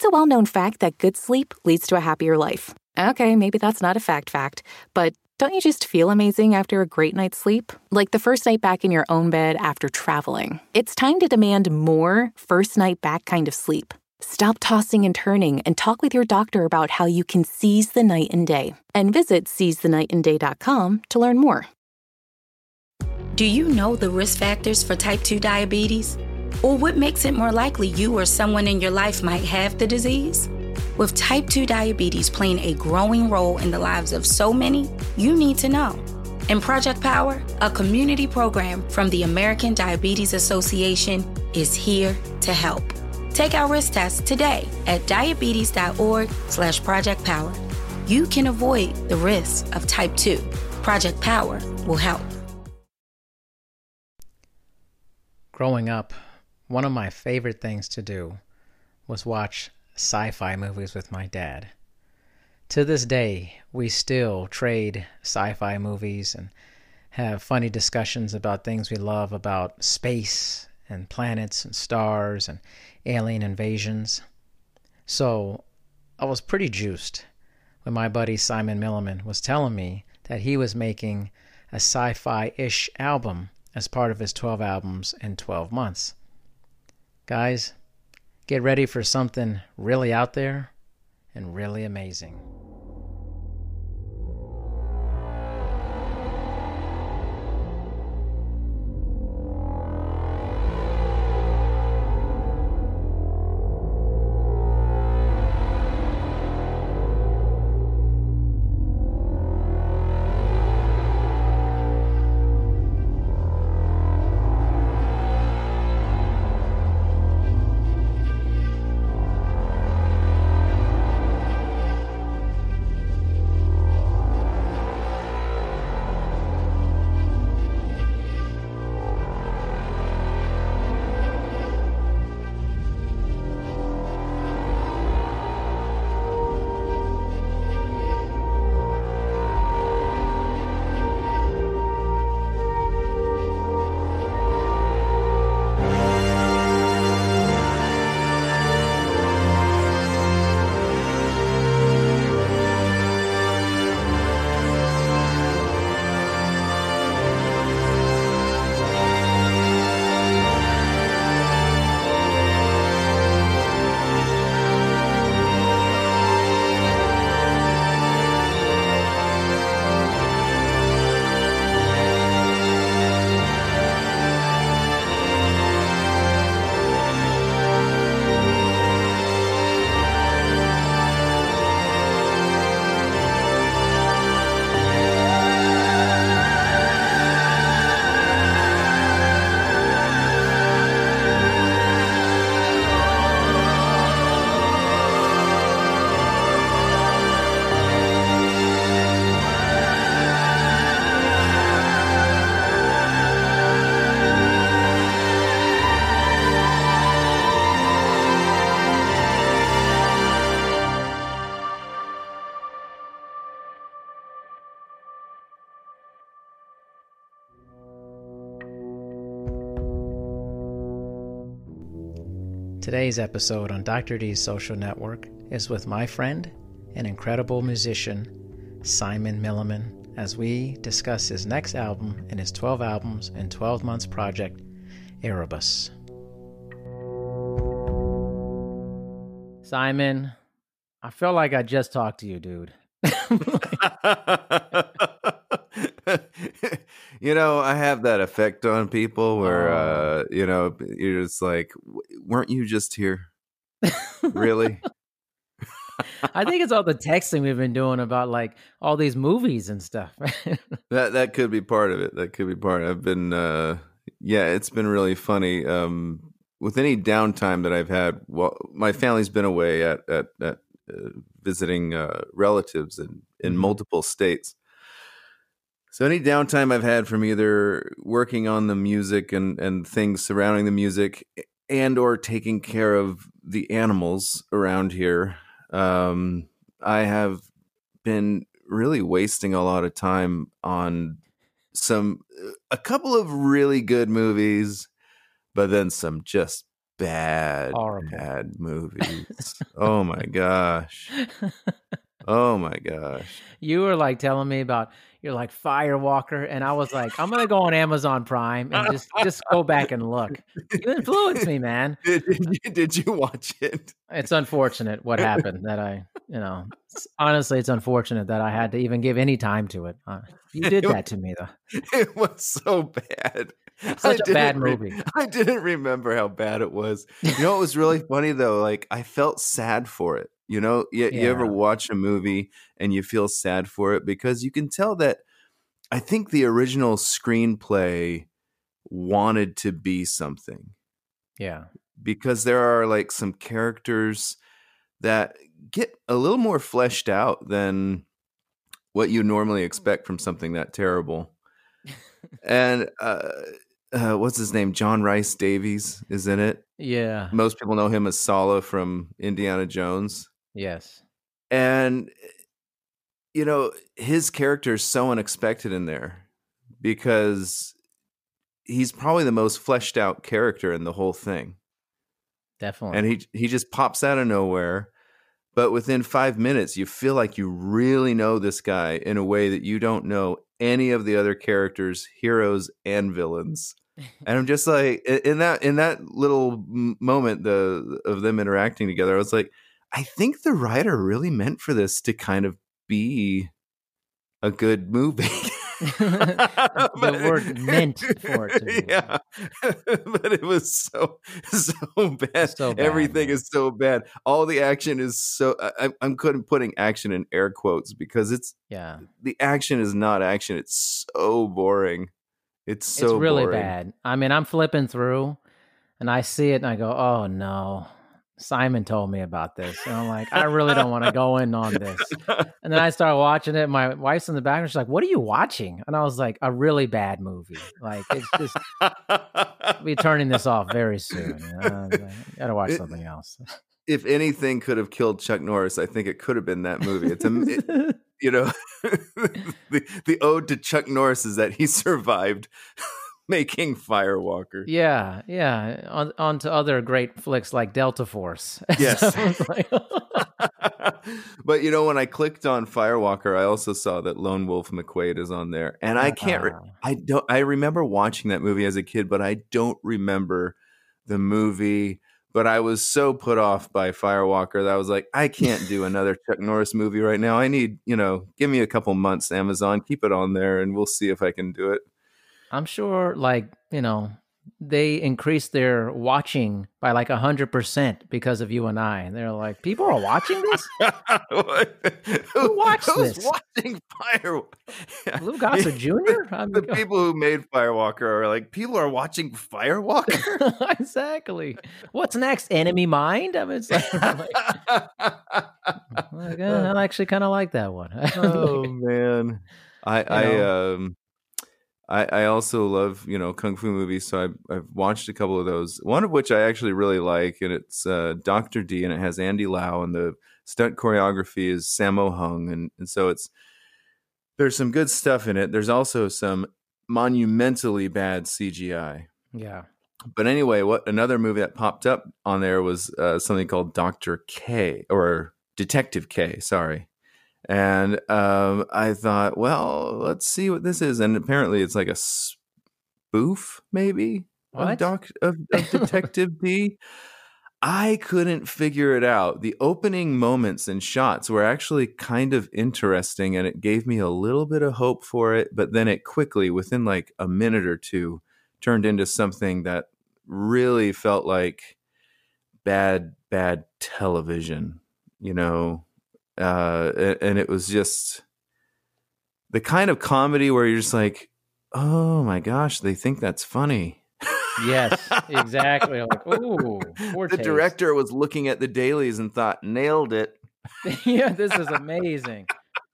It's a well known fact that good sleep leads to a happier life. Okay, maybe that's not a fact fact, but don't you just feel amazing after a great night's sleep? Like the first night back in your own bed after traveling. It's time to demand more first night back kind of sleep. Stop tossing and turning and talk with your doctor about how you can seize the night and day. And visit seizethenightandday.com to learn more. Do you know the risk factors for type 2 diabetes? Or what makes it more likely you or someone in your life might have the disease? With type 2 diabetes playing a growing role in the lives of so many, you need to know. In Project Power, a community program from the American Diabetes Association is here to help. Take our risk test today at diabetes.org slash project power. You can avoid the risks of type 2. Project Power will help. Growing up, one of my favorite things to do was watch sci fi movies with my dad. To this day, we still trade sci fi movies and have funny discussions about things we love about space and planets and stars and alien invasions. So I was pretty juiced when my buddy Simon Milliman was telling me that he was making a sci fi ish album as part of his 12 albums in 12 months. Guys, Get ready for something really out there and really amazing. Today's episode on Dr. D's social network is with my friend and incredible musician, Simon Milliman, as we discuss his next album in his 12 albums and 12 months project, Erebus. Simon, I feel like I just talked to you, dude. you know, I have that effect on people where, uh, you know, you're just like, weren't you just here? really? I think it's all the texting we've been doing about like all these movies and stuff. that that could be part of it. That could be part. I've been, uh, yeah, it's been really funny. Um, with any downtime that I've had, well, my family's been away at at, at uh, visiting uh, relatives in in mm-hmm. multiple states, so any downtime I've had from either working on the music and and things surrounding the music and or taking care of the animals around here, um, I have been really wasting a lot of time on some a couple of really good movies, but then some just bad, Horrible. bad movies. oh my gosh. Oh my gosh. you were like telling me about you're like Firewalker, and I was like, I'm gonna go on Amazon Prime and just just go back and look. You influenced me, man. Did, did, you, did you watch it? It's unfortunate what happened that I, you know, it's- honestly, it's unfortunate that I had to even give any time to it. Uh, you did that to me, though. It was so bad. Such a bad movie. I didn't remember how bad it was. You know, it was really funny though. Like I felt sad for it. You know, you, you ever watch a movie and you feel sad for it because you can tell that I think the original screenplay wanted to be something Yeah, because there are like some characters that get a little more fleshed out than what you normally expect from something that terrible. and uh, uh, what's his name? John Rhys-Davies is in it. yeah, Most people know him as Sallah from Indiana Jones. Yes, And eh, you know, his character is so unexpected in there because he's probably the most fleshed out character in the whole thing. definitely. and he he just pops out of nowhere but within five minutes you feel like you really know this guy in a way that you don't know any of the other characters heroes and villains and i'm just like in that in that little moment the of them interacting together i was like i think the writer really meant for this to kind of be a good movie the But- word meant for it to yeah but it was so so bad So bad, everything man. is so bad all the action is so I, i'm couldn't putting action in air quotes because it's yeah, the action is not action it's so boring it's so it's really boring. bad. I mean, I'm flipping through, and I see it, and I go, "Oh no." Simon told me about this. And I'm like, I really don't want to go in on this. And then I start watching it. My wife's in the background. She's like, What are you watching? And I was like, A really bad movie. Like, it's just, I'll be turning this off very soon. Like, gotta watch It- something else. if anything could have killed chuck norris i think it could have been that movie it's a it- you know the, the ode to chuck norris is that he survived making firewalker yeah, yeah. On, on to other great flicks like Delta Force. Yes. So it's like- but you know, when I clicked on Firewalker, I also saw that Lone Wolf McQuaid is on there, and I can't. Re- Ah. I don't. I remember watching that movie as a kid, but I don't remember the movie. But I was so put off by Firewalker that I was like, I can't do another Chuck Norris movie right now. I need, you know, give me a couple months, Amazon, keep it on there, and we'll see if I can do it. I'm sure, like, you know, they increased their watching by like a hundred percent because of you and I. And they're like, people are watching this. Who watched who's this? watching Firewalker? Lou Gossett Jr. I the people who made Firewalker are like, people are watching Firewalker. exactly. What's next? Enemy Mine. I mean, it's like, I'm like, like, eh, I actually kind of like that one. oh man, I I know? um. I, I also love you know kung fu movies, so I've, I've watched a couple of those. One of which I actually really like, and it's uh, Doctor D, and it has Andy Lau, and the stunt choreography is Sammo Hung, and and so it's there's some good stuff in it. There's also some monumentally bad CGI. yeah. But anyway, what another movie that popped up on there was uh, something called Doctor K or Detective K. Sorry, and um, I thought, well, let's see what this is. And apparently, it's like a spoof, maybe of Doc of, of Detective Dee. I couldn't figure it out. The opening moments and shots were actually kind of interesting, and it gave me a little bit of hope for it. But then it quickly, within like a minute or two, turned into something that really felt like bad, bad television, you know. Uh, and it was just the kind of comedy where you're just like, oh my gosh, they think that's funny. Yes, exactly. Like, ooh, the taste. director was looking at the dailies and thought, nailed it. yeah, this is amazing.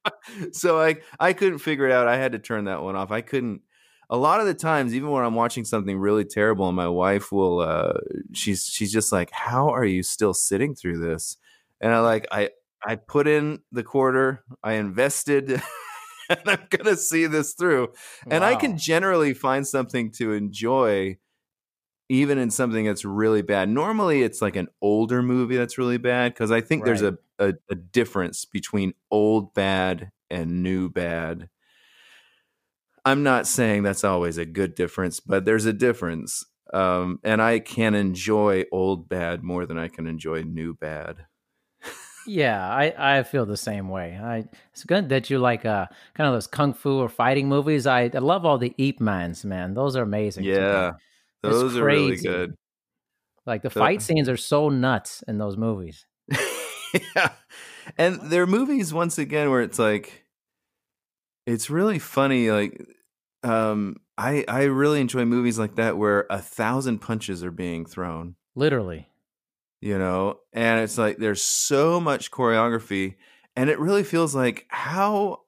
so I I couldn't figure it out. I had to turn that one off. I couldn't. A lot of the times, even when I'm watching something really terrible, and my wife will, uh, she's she's just like, "How are you still sitting through this?" And I like I I put in the quarter, I invested, and I'm gonna see this through. And I can generally find something to enjoy even in something that's really bad. Normally, it's like an older movie that's really bad because I think there's a, a a difference between old bad and new bad. I'm not saying that's always a good difference, but there's a difference. Um, and I can enjoy old bad more than I can enjoy new bad. Yeah, I, I feel the same way. I it's good that you like uh kind of those kung fu or fighting movies. I, I love all the Ip Mans, man. Those are amazing. Yeah, those are really good. Like the The- fight scenes are so nuts in those movies. yeah. And there are movies once again where it's like it's really funny like um I I really enjoy movies like that where a thousand punches are being thrown, Literally. You know, and it's like there's so much choreography and it really feels like how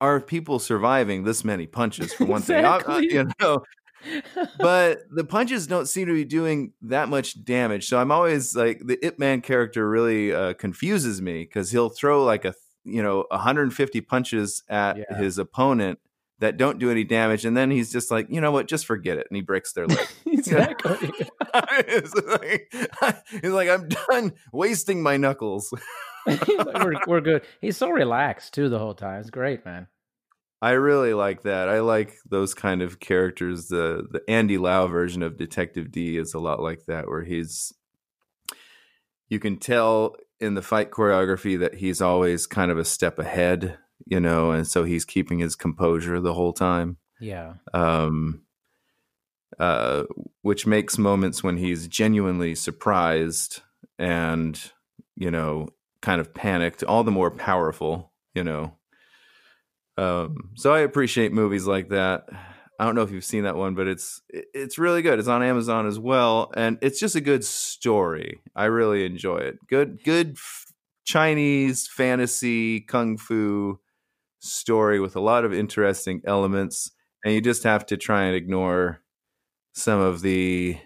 are people surviving this many punches for one thing? I- I- you know, but the punches don't seem to be doing that much damage. So I'm always like the Ip Man character really uh, confuses me because he'll throw like a you know 150 punches at Yeah. his opponent that don't do any damage, and then he's just like, you know what, just forget it, and he breaks their leg. exactly. It's like- he's like, I'm done wasting my knuckles. We're, we're good. He's so relaxed too the whole time. It's great, man. I really like that. I like those kind of characters. The the Andy Lau version of Detective Dee is a lot like that, where he's you can tell in the fight choreography that he's always kind of a step ahead, you know, and so he's keeping his composure the whole time. Yeah. Um uh which makes moments when he's genuinely surprised and, you know, kind of panicked all the more powerful, you know. Um, so I appreciate movies like that. I don't know if you've seen that one, but it's it's really good. It's on Amazon as well, and it's just a good story. I really enjoy it. Good, good f- Chinese fantasy kung fu story with a lot of interesting elements, and you just have to try and ignore some of the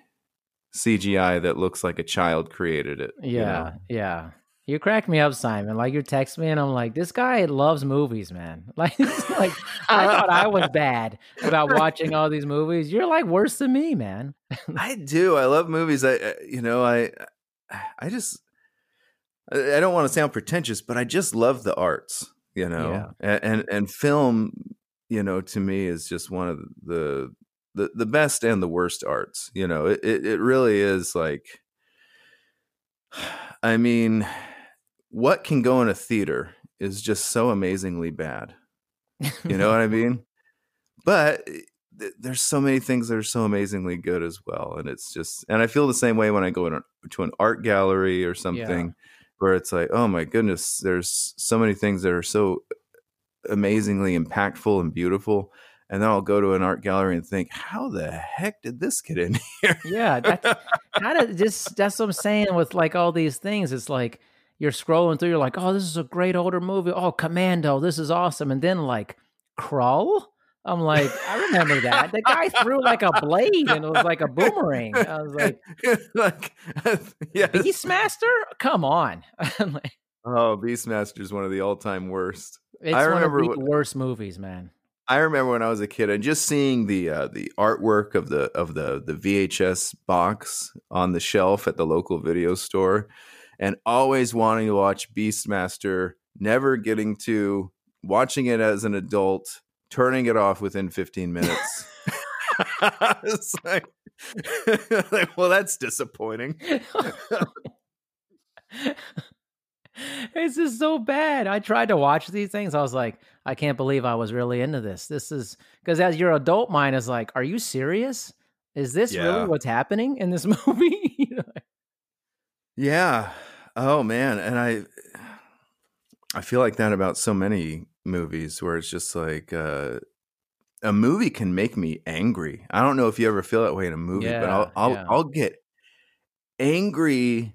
CGI that looks like a child created it. you Yeah. know? Yeah. You crack me up, Simon. Like you text me and I'm like, this guy loves movies, man. Like, like I thought I was bad about watching all these movies. You're like worse than me, man. I do. I love movies. I, I- you know, I, I just, I I don't want to sound pretentious, but I just love the arts. You know, and, and and film, you know, to me is just one of the the the best and the worst arts. You know, it it, it really is like, I mean, what can go in a theater is just so amazingly bad. You know what I mean? But eh, th- there's so many things that are so amazingly good as well, and it's just, and I feel the same way when I go in a, to an art gallery or something, where it's like, oh my goodness, there's so many things that are so amazingly impactful and beautiful, and then I'll go to an art gallery and think, how the heck did this get in here? Yeah, that's how did just that's what I'm saying with like all these things. It's like you're scrolling through, you're like, oh, this is a great older movie. Oh, Commando, this is awesome. And then like Krull. I'm like, I remember that. The guy threw like a blade and it was like a boomerang. I was like, like, yes. Beastmaster? Come on. Like, Oh, Beastmaster is one of the all-time worst. it's I one remember of the what- worst movies, man. I remember when I was a kid and just seeing the uh, the artwork of the of the the VHS box on the shelf at the local video store, and always wanting to watch Beastmaster, never getting to watching it as an adult, turning it off within 15 minutes. it's like, like, well, that's disappointing. it's just so bad. I tried to watch these things. I was like, I can't believe I was really into this. This is because as your adult mind is like, are you serious? Is this Yeah. really what's happening in this movie? You know? Yeah. Oh man, and I I feel like that about so many movies where it's just like uh a movie can make me angry. I don't know if you ever feel that way in a movie, but I'll I'll yeah. I'll get angry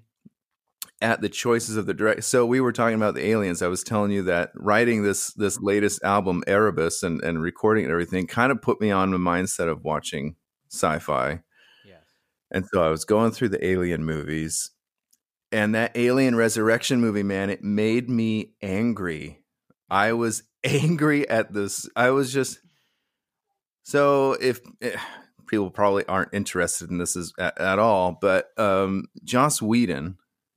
at the choices of the director. So we were talking about the aliens. I was telling you that writing this this latest album Erebus and and recording and everything kind of put me on the mindset of watching sci-fi. yes. And so I was going through the alien movies and that alien resurrection movie, man, it made me angry. I was angry at this. I was just so if eh, people probably aren't interested in this as, at, at all, but um, Joss Whedon,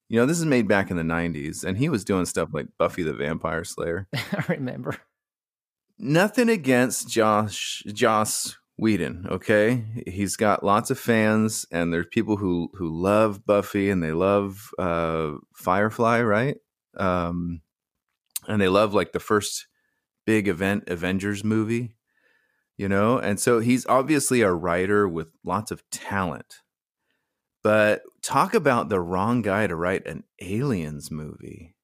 you know, this is made back in the 90s, and he was doing stuff like Buffy the Vampire Slayer. I remember. Nothing against Josh Joss Whedon, okay? He's got lots of fans, and there's people who who love Buffy and they love uh, Firefly, right? Um, and they love like the first big event Avengers movie, you know? And so he's obviously a writer with lots of talent. But talk about the wrong guy to write an aliens movie.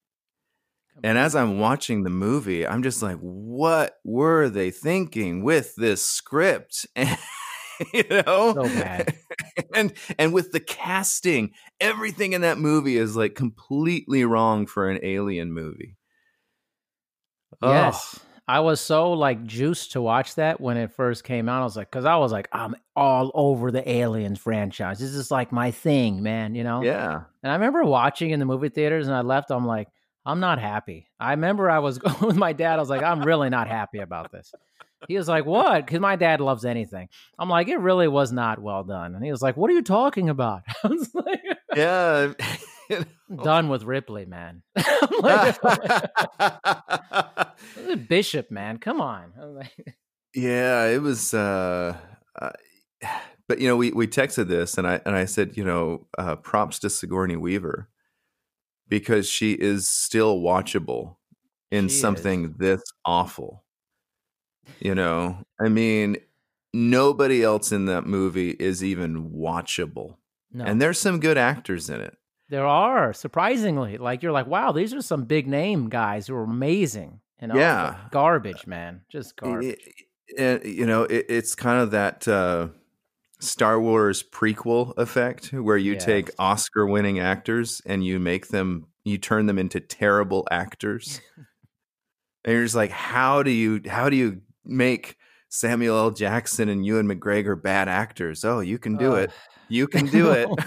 And as I'm watching the movie, I'm just like, what were they thinking with this script? And, you know? So bad. and and with the casting, everything in that movie is like completely wrong for an alien movie. Yes. I was so like juiced to watch that when it first came out. I was like, because I was like, I'm all over the Aliens franchise. This is like my thing, man. You know? Yeah. And I remember watching in the movie theaters, and I left. I'm like, I'm not happy. I remember I was going with my dad. I was like, I'm really not happy about this. He was like, What? Because my dad loves anything. I'm like, It really was not well done. And he was like, What are you talking about? I was like, Yeah. Done with Ripley, man. Like, Bishop, man. Come on. Like, yeah, it was. uh, uh but you know, we we texted this, and I and I said, you know, uh, props to Sigourney Weaver because she is still watchable in She something is. this awful. You know, I mean, nobody else in that movie is even watchable, no. and there's some good actors in it. There are surprisingly like you're like, wow, these are some big name guys who are amazing. And Yeah. garbage, man, just garbage. and you know it, it's kind of that uh, Star Wars prequel effect where you take Oscar winning actors and you make them you turn them into terrible actors and you're just like how do you how do you make Samuel L. Jackson and Ewan McGregor bad actors oh you can do Ugh. it you can do it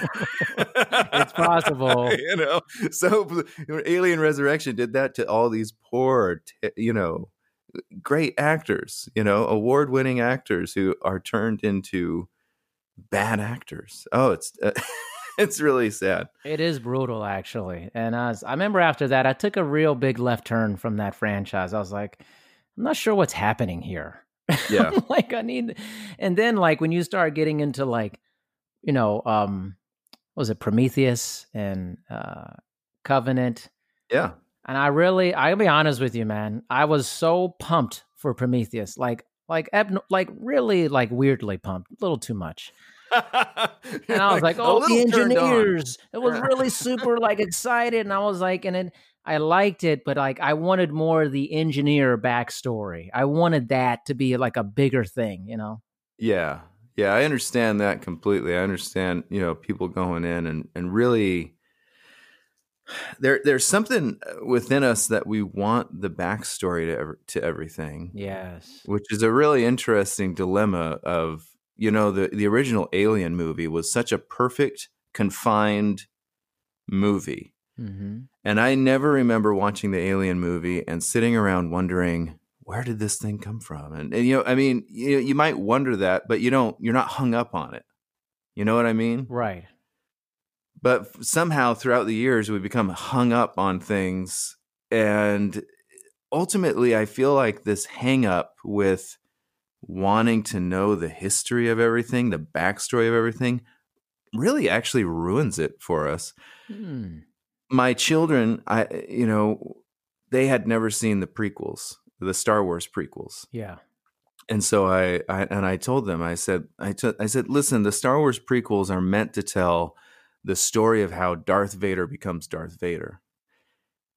It's possible. you know so Alien Resurrection did that to all these poor t- you know great actors, you know, award winning actors who are turned into bad actors. Oh, it's uh, it's really sad. It is brutal, actually. And I, was, I remember after that, I took a real big left turn from that franchise. I was like, I'm not sure what's happening here. Yeah. Like I need, and then like when you start getting into like, you know, um, what was it Prometheus and uh, Covenant? Yeah. And I really, I'll be honest with you, man. I was so pumped for Prometheus, like, like, abno- like, really, like, weirdly pumped, a little too much. And I was like, A oh, the little turned on. engineers. It was really super like excited. And I was like, and it, I liked it, but like I wanted more of the engineer backstory. I wanted that to be like a bigger thing, you know? Yeah. Yeah, I understand that completely. I understand, you know, people going in and and really there there's something within us that we want the backstory to ever, to everything. Yes. which is a really interesting dilemma of you know the the original alien movie was such a perfect confined movie hmm and i never remember watching the alien movie and sitting around wondering where did this thing come from? And, and you know i mean you, you might wonder that but you don't you're not hung up on it. You know what i mean? Right. but somehow throughout the years we become hung up on things. And ultimately i feel like this hang up with wanting to know the history of everything the backstory of everything really actually ruins it for us. Hmm. my children i you know they had never seen the prequels the star wars prequels Yeah. and so I, I and I told them I said I t- I said listen the Star Wars prequels are meant to tell the story of how Darth Vader becomes Darth Vader.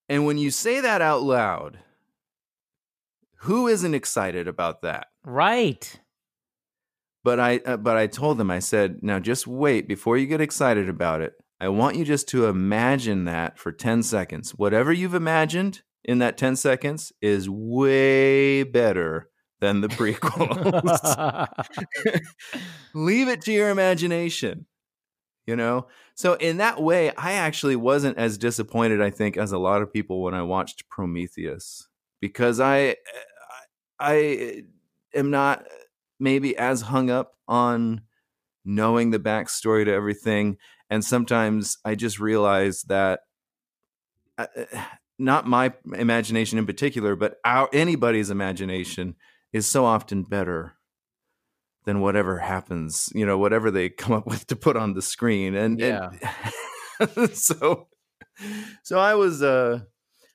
And when you say that out loud, who isn't excited about that? Right. But I uh, but I told them I said now just wait before you get excited about it. I want you just to imagine that for 10 seconds. Whatever you've imagined in that 10 seconds is way better than the prequels. leave it to your imagination you know so in that way i actually wasn't as disappointed i think as a lot of people when i watched prometheus because i i am not maybe as hung up on knowing the backstory to everything. And sometimes I just realize that uh, not my imagination in particular, but our anybody's imagination is so often better than whatever happens, you know, whatever they come up with to put on the screen. And, Yeah. and so so I was uh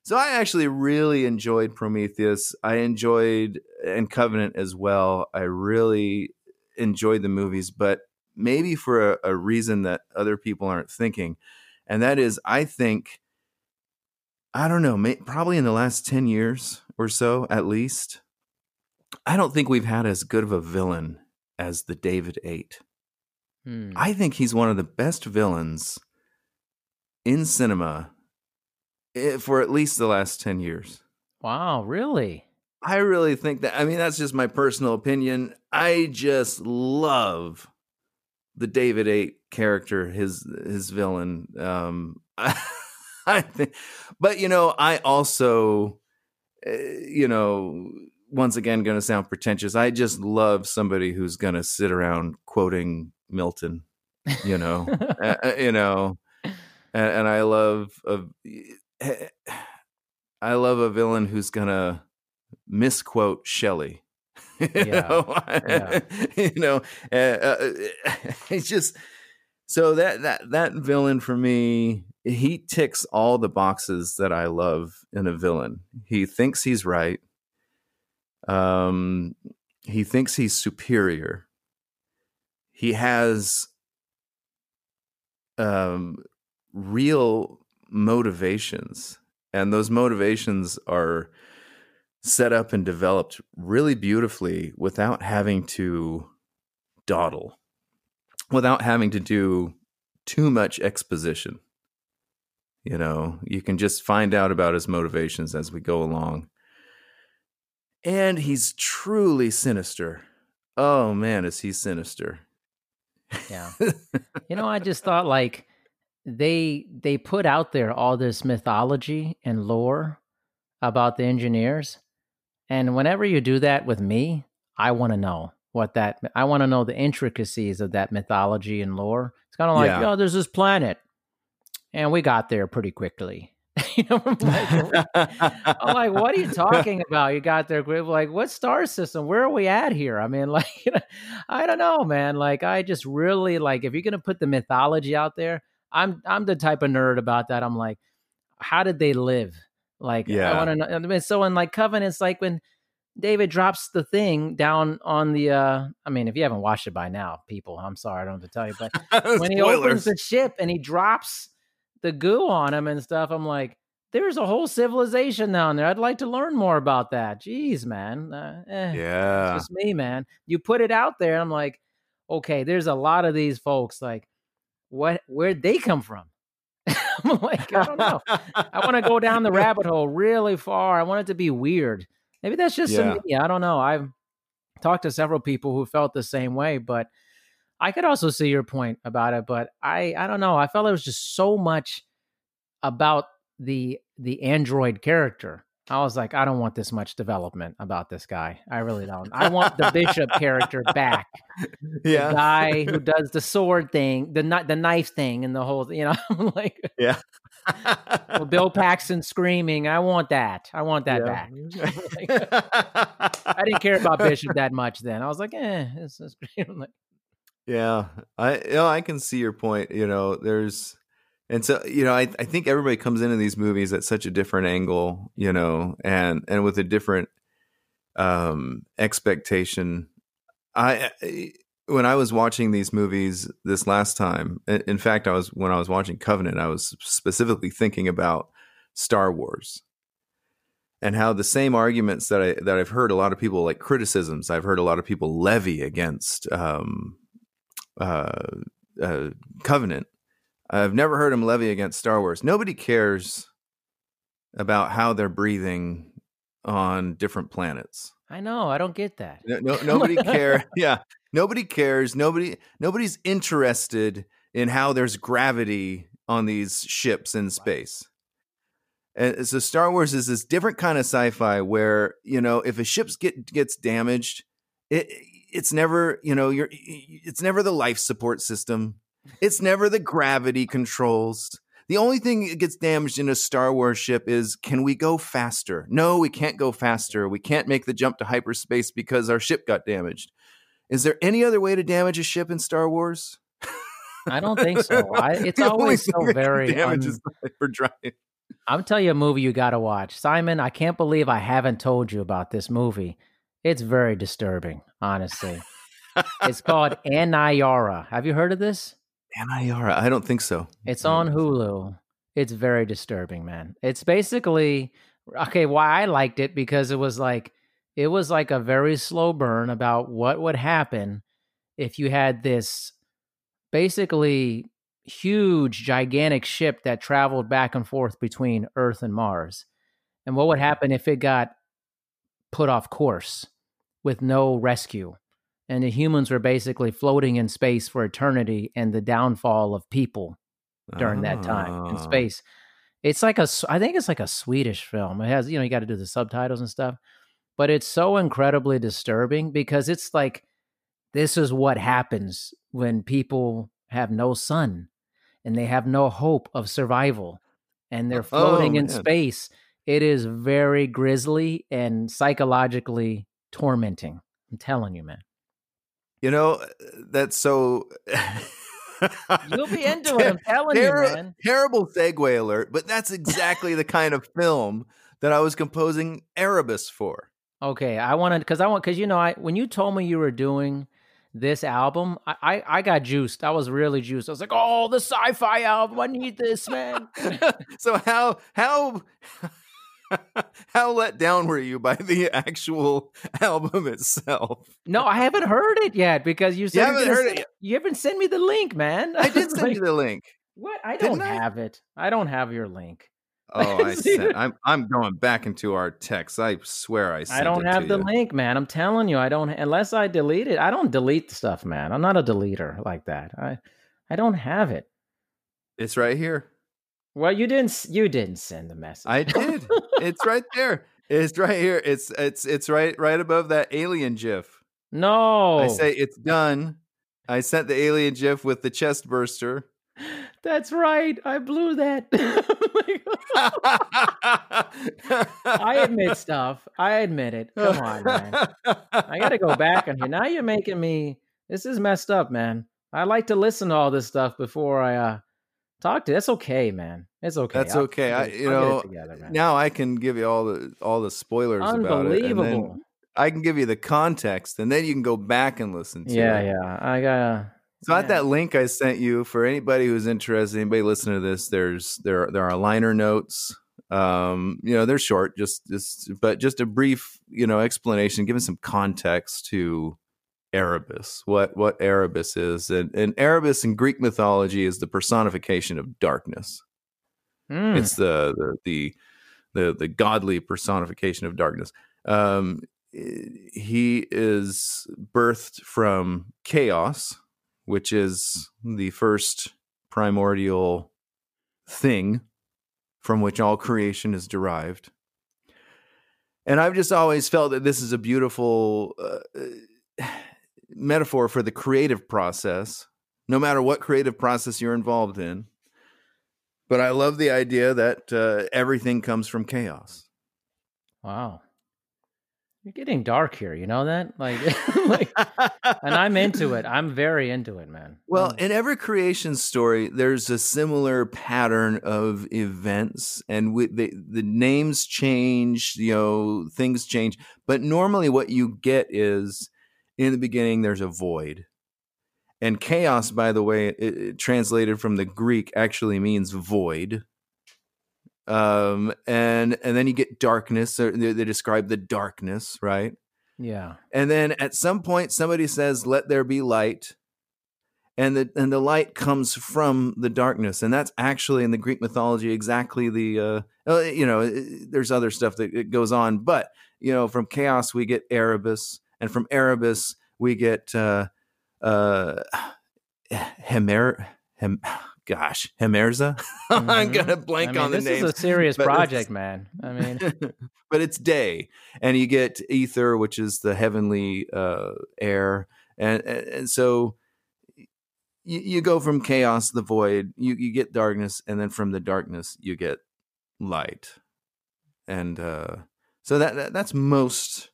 so I actually really enjoyed Prometheus. I enjoyed and Covenant as well. I really enjoyed the movies, but maybe for a, a reason that other people aren't thinking. And that is I think I don't know, may, probably in the last 10 years or so at least, I don't think we've had as good of a villain as the David 8. Hmm. I think he's one of the best villains in cinema eh, for at least the last 10 years. Wow, really? I really think that, I mean, that's just my personal opinion. I just love the David 8 character, his his villain. Um, I think, but you know, I also, uh, you know, once again, going to sound pretentious. I just love somebody who's going to sit around quoting Milton. You know, uh, you know, and, and I love a, I love a villain who's going to misquote Shelley. you Yeah, know, yeah. you know, uh, uh, it's just so that that that villain for me, he ticks all the boxes that I love in a villain. He thinks he's right. Um, he thinks he's superior. He has um real motivations, and those motivations are set up and developed really beautifully without having to dawdle, without having to do too much exposition. You know, you can just find out about his motivations as we go along. And he's truly sinister. Oh man, is he sinister? Yeah. you know, I just thought like they they put out there all this mythology and lore about the engineers. And whenever you do that with me, I want to know what that I want to know the intricacies of that mythology and lore. It's kind of like, Yeah. oh, there's this planet. And we got there pretty quickly. you know, I'm like, I'm like, what are you talking about? You got there quick. Like, what star system? Where are we at here? I mean, like, you know, I don't know, man. Like, I just really like if you're gonna put the mythology out there, I'm I'm the type of nerd about that. I'm like, how did they live? Like, I want to know. I mean, so in like Covenants, like when David drops the thing down on the. uh I mean, if you haven't watched it by now, people, I'm sorry, I don't have to tell you, but when he opens the ship and he drops the goo on him and stuff, I'm like, there's a whole civilization down there. I'd like to learn more about that. Jeez, man. Uh, eh, yeah. It's just me, man. You put it out there, I'm like, okay, there's a lot of these folks. Like, what? Where'd they come from? I'm like, I don't know. I want to go down the rabbit hole really far. I want it to be weird. Maybe that's just Yeah. me. I don't know. I've talked to several people who felt the same way, but I could also see your point about it. But I, I don't know. I felt it was just so much about the the android character. I was like, I don't want this much development about this guy. I really don't. I want the bishop character back. The yeah. guy who does the sword thing, the the knife thing, and the whole. You know, I'm like Yeah. well, Bill Paxton screaming. I want that. I want that back. I didn't care about Bishop that much then. I was like, eh, this is great. I'm like, Yeah, I you know I can see your point. You know, there's and so you know I I think everybody comes into these movies at such a different angle, you know, and and with a different um expectation. I I- when I was watching these movies this last time, in fact, I was when I was watching Covenant, I was specifically thinking about Star Wars and how the same arguments that I that I've heard a lot of people like criticisms I've heard a lot of people levy against um, uh, uh, Covenant. I've never heard him levy against Star Wars. Nobody cares about how they're breathing on different planets. I know. I don't get that. No, no nobody care. Yeah, nobody cares. Nobody, nobody's interested in how there's gravity on these ships in space. And so Star Wars is this different kind of sci-fi where you know if a ship get gets damaged, it it's never you know you're it's never the life support system it's never the gravity controls the only thing that gets damaged in a star wars ship is can we go faster no we can't go faster we can't make the jump to hyperspace because our ship got damaged is there any other way to damage a ship in star wars I don't think so. I, it's always so very. damages un- hyperdrive I'm telling you a movie you got to watch. Simon, I can't believe I haven't told you about this movie. It's very disturbing, honestly. it's called Aniara. Have you heard of this? Aniara, I don't think so. It's on Hulu. It's very disturbing, man. It's basically okay, why I liked it because it was like it was like a very slow burn about what would happen if you had this basically huge gigantic ship that traveled back and forth between Earth and Mars. And what would mm-hmm. happen if it got put off course with no rescue? And the humans were basically floating in space for eternity and the downfall of people during that time in Ah. space. It's like a, I think it's like a Swedish film. It has, you know, you got to do the subtitles and stuff, but it's so incredibly disturbing because it's like, this is what happens when people have no sun and they have no hope of survival and they're floating in man. space. It is very grisly and psychologically tormenting. I'm telling you, man. You know, uh, that's so. You'll be into it. I'm telling you, man. Terrible segue alert, but that's exactly the kind of film that I was composing Erebus for. Okay, I wanted because I want because you know I when you told me you were doing this album, I, I I got juiced. I was really juiced. I was like, oh, the sci-fi album. I need this, man. so how how how let down were you by the actual album itself? no, I haven't heard it yet because you said you're haven't heard send- it yet? You haven't sent me the link, man. I did send Like, you the link. What? I Didn't don't I? have it. I don't have your link. Oh, I sent. I'm I'm going back into our text. I swear I sent. I don't have the you. link, man. I'm telling you, I don't unless I delete it. I don't delete stuff, man. I'm not a deleter like that. I I don't have it. It's right here. Well, you didn't. You didn't send the message. I did. it's right there. It's right here. It's it's it's right right above that alien GIF. no. I say it's done. I sent the alien GIF with the chest burster. That's right. I blew that. I admit stuff. I admit it. Come on, man. I got to go back on here. Now you're making me. This is messed up, man. I like to listen to all this stuff before I uh talk to. It. That's okay, man. It's okay. That's I'll- okay. I'll I, you I'll know, together, now I can give you all the all the spoilers about it, and Unbelievable. I can give you the context, and then you can go back and listen to Yeah, it. yeah. I got. So at that link I sent you for anybody who's interested, anybody listening to this, there's there there are liner notes. Um, you know, they're short, just just but just a brief, you know, explanation, giving some context to Erebus, what what Erebus is, and and Erebus in Greek mythology is the personification of darkness. Mm, It's the the the the the godly personification of darkness. Um, he is birthed from chaos, which is the first primordial thing from which all creation is derived. And I've just always felt that this is a beautiful uh, metaphor for the creative process, no matter what creative process you're involved in. But I love the idea that uh, everything comes from chaos. wow. You're getting dark here. You know that? Like, like, and I'm into it. I'm very into it, man. Well, Mm. in every creation story, there's a similar pattern of events, and we, the the names change, you know, things change. But normally, what you get is in the beginning, there's a void, and chaos. By the way, it, it translated from the Greek actually means void. Um, and and then you get darkness. Or they, they describe the darkness, right? yeah. And then at some point, somebody says, "Let there be light," and the and the light comes from the darkness, and that's actually in the Greek mythology exactly the uh, uh, you know. uh, There's other stuff that it goes on, but you know, from chaos we get Erebus, and from Erebus we get uh, uh, Hemer. Hem, gosh, Hemerza. Mm-hmm. I'm gonna blank I mean, on the name. This is a serious project, man. I mean, but it's day, and you get ether, which is the heavenly uh, air, and, and, and so you, you go from chaos, the void, you you get darkness, and then from the darkness you get light, and uh, so that, that that's most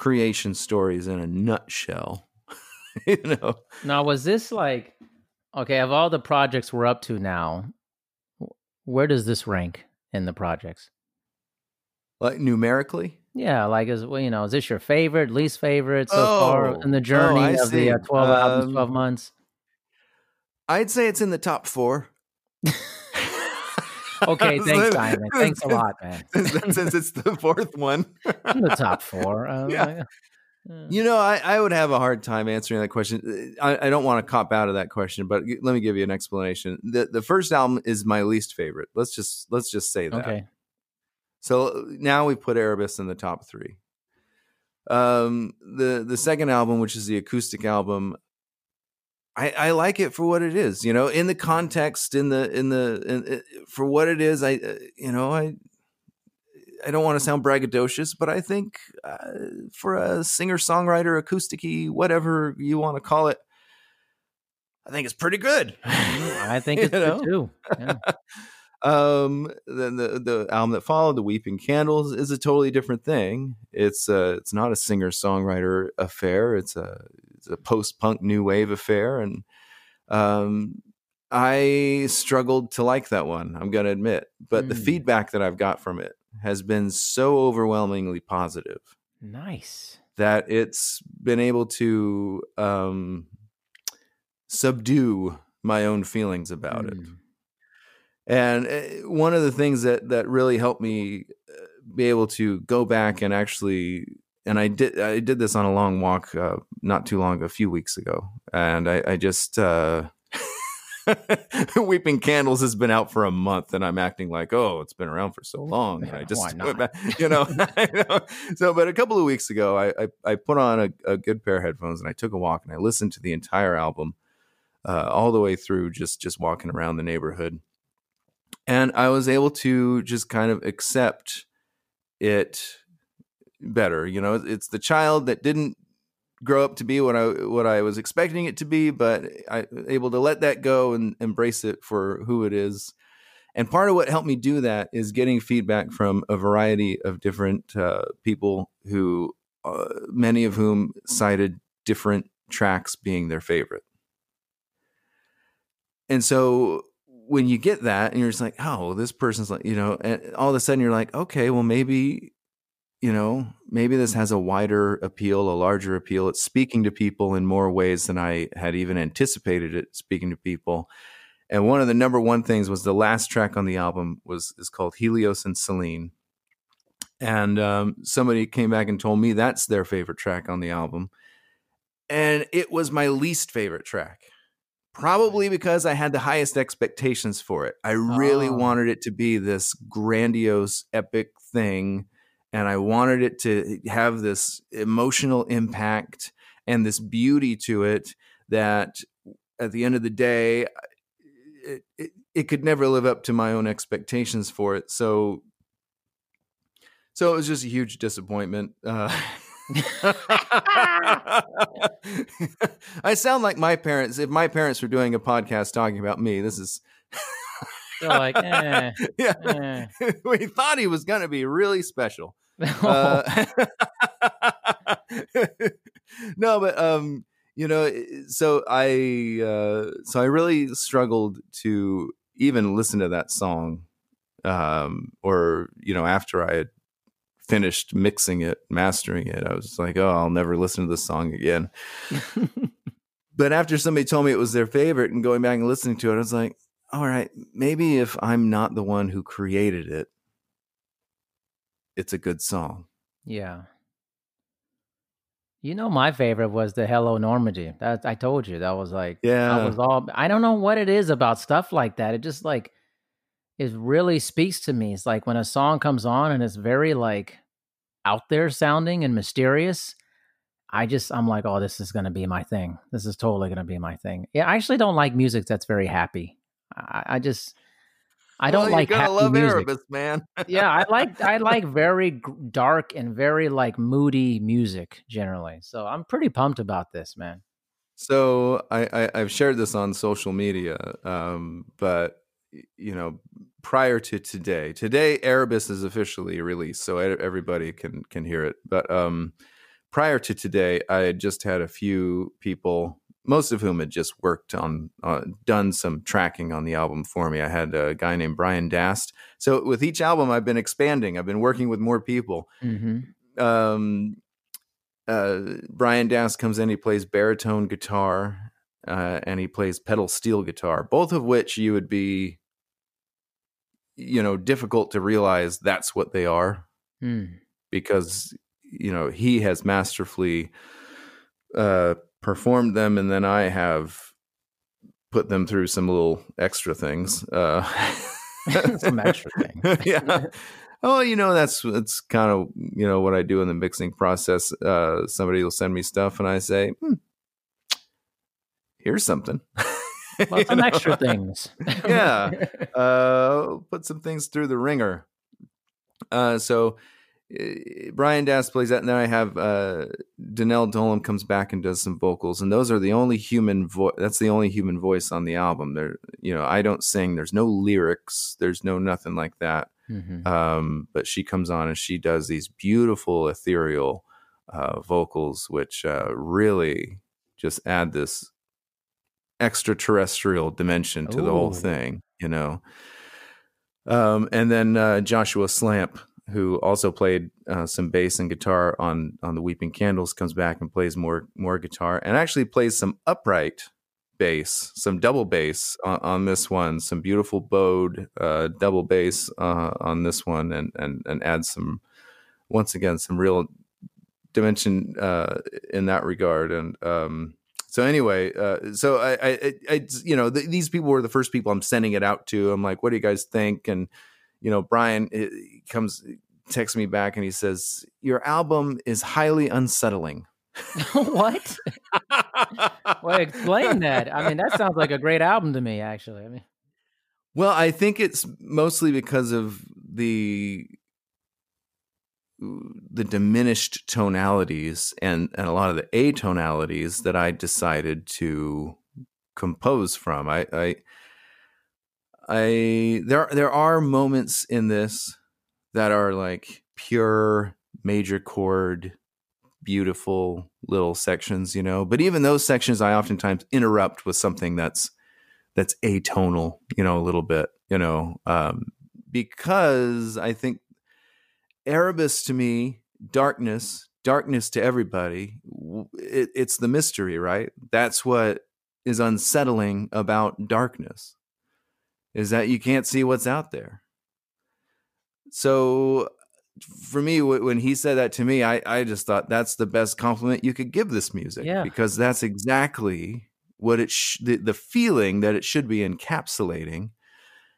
creation stories in a nutshell. you know. Now, was this like okay? Of all the projects we're up to now, where does this rank in the projects? Like numerically? Yeah, like is well, you know, is this your favorite, least favorite so oh, far in the journey oh, of see. the uh, twelve um, albums, twelve months? I'd say it's in the top four. okay, thanks, Simon. Thanks a lot, man. Since it's the fourth one, the top four. Uh, yeah. You know, I, I would have a hard time answering that question. I, I don't want to cop out of that question, but let me give you an explanation. the The first album is my least favorite. Let's just let's just say that. Okay. So now we put Erebus in the top three. Um, the the second album, which is the acoustic album, I, I like it for what it is. You know, in the context, in the in the in, for what it is. I uh, you know I I don't want to sound braggadocious, but I think uh, for a singer songwriter, acousticy, whatever you want to call it, I think it's pretty good. I think it's good too. Yeah. um, then the the album that followed, "The Weeping Candles," is a totally different thing. It's uh, it's not a singer songwriter affair. It's a it's a post punk new wave affair, and um, I struggled to like that one. I'm going to admit, but mm. the feedback that I've got from it has been so overwhelmingly positive. Nice. That it's been able to um, subdue my own feelings about mm. it. And eh, one of the things that that really helped me uh, be able to go back and actually and I did I did this on a long walk uh, not too long a few weeks ago, and I, I just uh, Weeping Candles has been out for a month, and I'm acting like, oh, it's been around for so long. And I just, you know, so. But a couple of weeks ago, I I, I put on a, a, good pair of headphones and I took a walk and I listened to the entire album, uh, all the way through, just just walking around the neighborhood, and I was able to just kind of accept it better. You know, it's the child that didn't grow up to be what I what I was expecting it to be, but I able to let that go and embrace it for who it is. And part of what helped me do that is getting feedback from a variety of different uh, people who, uh, many of whom cited different tracks being their favorite. And so when you get that and you're just like, oh, this person's like, you know, and all of a sudden you're like, okay, well, maybe you know, maybe this has a wider appeal, a larger appeal. It's speaking to people in more ways than I had even anticipated it speaking to people. And one of the number one things was the last track on the album was is called Helios and Selene. And um, somebody came back and told me that's their favorite track on the album. And it was my least favorite track. Probably because I had the highest expectations for it. I really oh. wanted it to be this grandiose, epic thing and I wanted it to have this emotional impact and this beauty to it that at the end of the day it, it, it, could never live up to my own expectations for it so so it was just a huge disappointment uh, I sound like my parents. If my parents were doing a podcast talking about me, this is they're like, eh, yeah. Eh. we thought he was going to be really special. uh, no, but um, you know, so I uh, so I really struggled to even listen to that song, um, or you know, after I had finished mixing it, mastering it, I was like, oh, I'll never listen to this song again. but after somebody told me it was their favorite and going back and listening to it, I was like, all right, maybe if I'm not the one who created it, it's a good song. Yeah. You know, my favorite was the Hello Normandy. That I told you that was like, yeah, I was all. I don't know what it is about stuff like that. It just like it really speaks to me. It's like when a song comes on and it's very like out there sounding and mysterious. I just I'm like, oh, this is gonna be my thing. This is totally gonna be my thing. Yeah, I actually don't like music that's very happy. I, I just I don't well, like happy love music. Erebus, man. yeah, I like I like very dark and very like moody music generally. So I'm pretty pumped about this, man. So I, I I've shared this on social media, um, but you know, prior to today, today Erebus is officially released, so everybody can can hear it. But um, prior to today, I had just had a few people, most of whom had just worked on, uh, done some tracking on the album for me. I had a guy named Brian Dast. So with each album, I've been expanding. I've been working with more people. Mm-hmm. Um, uh, Brian Dast comes in. He plays baritone guitar, uh, and he plays pedal steel guitar. Both of which you would be, you know, difficult to realize that's what they are Mm. because you know he has masterfully uh performed them and then i have put them through some little extra things uh Some extra things. yeah oh you know that's that's kind of you know what i do in the mixing process uh somebody will send me stuff and i say hmm, here's something Well, some know? extra things. Yeah. uh, put some things through the ringer. Uh, so Brian Das plays that, and then I have uh, Danelle Dolan comes back and does some vocals, and those are the only human voice. That's the only human voice on the album. There, you know, I don't sing. There's no lyrics. There's no nothing like that. Mhm. Um, but she comes on and she does these beautiful ethereal uh, vocals, which uh, really just add this extraterrestrial dimension to the whole thing, you know. Um, and then uh, Joshua Slamp, who also played uh, some bass and guitar on on the Weeping Candles, comes back and plays more more guitar and actually plays some upright bass, some double bass on, on this one, some beautiful bowed uh, double bass uh, on this one, and and and adds some once again some real dimension uh, in that regard. And um, so anyway, uh, so I, I, I, you know, th- these people were the first people I'm sending it out to. I'm like, what do you guys think? And you know, Brian uh, comes texts me back and he says, your album is highly unsettling. what? well, explain that. I mean, that sounds like a great album to me, actually. I mean, Well, I think it's mostly because of the the diminished tonalities and and a lot of the atonalities that I decided to compose from. I I, I there there are moments in this that are like pure major chord beautiful little sections, you know. But even those sections I oftentimes interrupt with something that's that's atonal, you know, a little bit, you know, um, because I think Erebus to me, darkness, darkness to everybody, it, it's the mystery, right? That's what is unsettling about darkness, is that you can't see what's out there. So for me, when he said that to me, I, I just thought that's the best compliment you could give this music Yeah. because that's exactly what it sh- the, the feeling that it should be encapsulating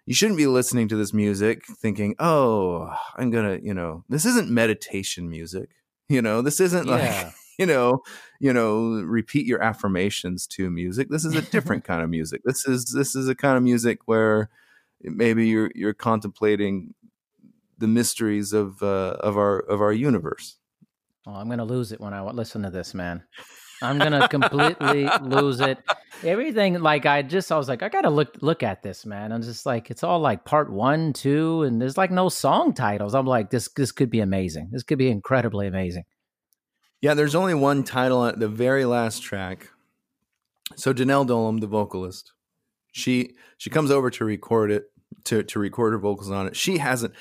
you shouldn't be listening to this music thinking oh i'm gonna you know this isn't meditation music you know this isn't Yeah. like you know you know repeat your affirmations to music this is a different kind of music this is this is a kind of music where maybe you're you're contemplating the mysteries of uh, of our of our universe oh, I'm gonna lose it when I listen to this, man. I'm gonna completely lose it. Everything like I just I was like I gotta look look at this, man. I'm just like it's all like part one, two, and there's like no song titles. I'm like this this could be amazing. This could be incredibly amazing. Yeah, there's only one title on the very last track. So Janelle Dolam, the vocalist, she she comes over to record it to to record her vocals on it. She hasn't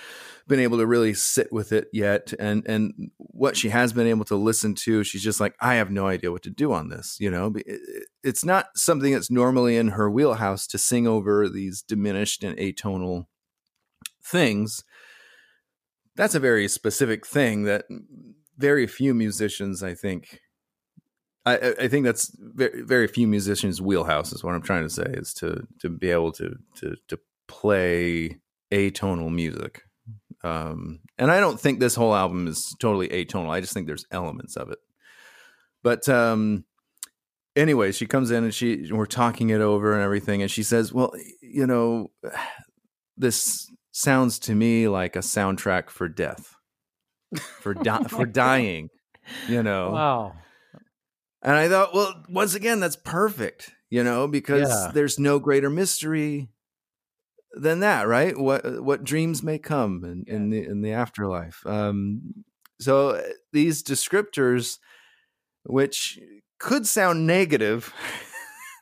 been able to really sit with it yet, and and what she has been able to listen to, she's just like, I have no idea what to do on this. You know, It- it- it's not something that's normally in her wheelhouse to sing over these diminished and atonal things. That's a very specific thing that very few musicians, I think. I, I- think that's very, very few musicians' wheelhouse is what I'm trying to say is to to be able to to to play atonal music. Um, and I don't think this whole album is totally atonal. I just think there's elements of it. But um, anyway, she comes in and she we're talking it over and everything, and she says, "Well, you know, this sounds to me like a soundtrack for death, for di- for dying." You know, Wow. and I thought, well, once again, that's perfect. You know, because Yeah. there's no greater mystery than that, right? What what dreams may come in, in the in the afterlife. Um, so uh, these descriptors, which could sound negative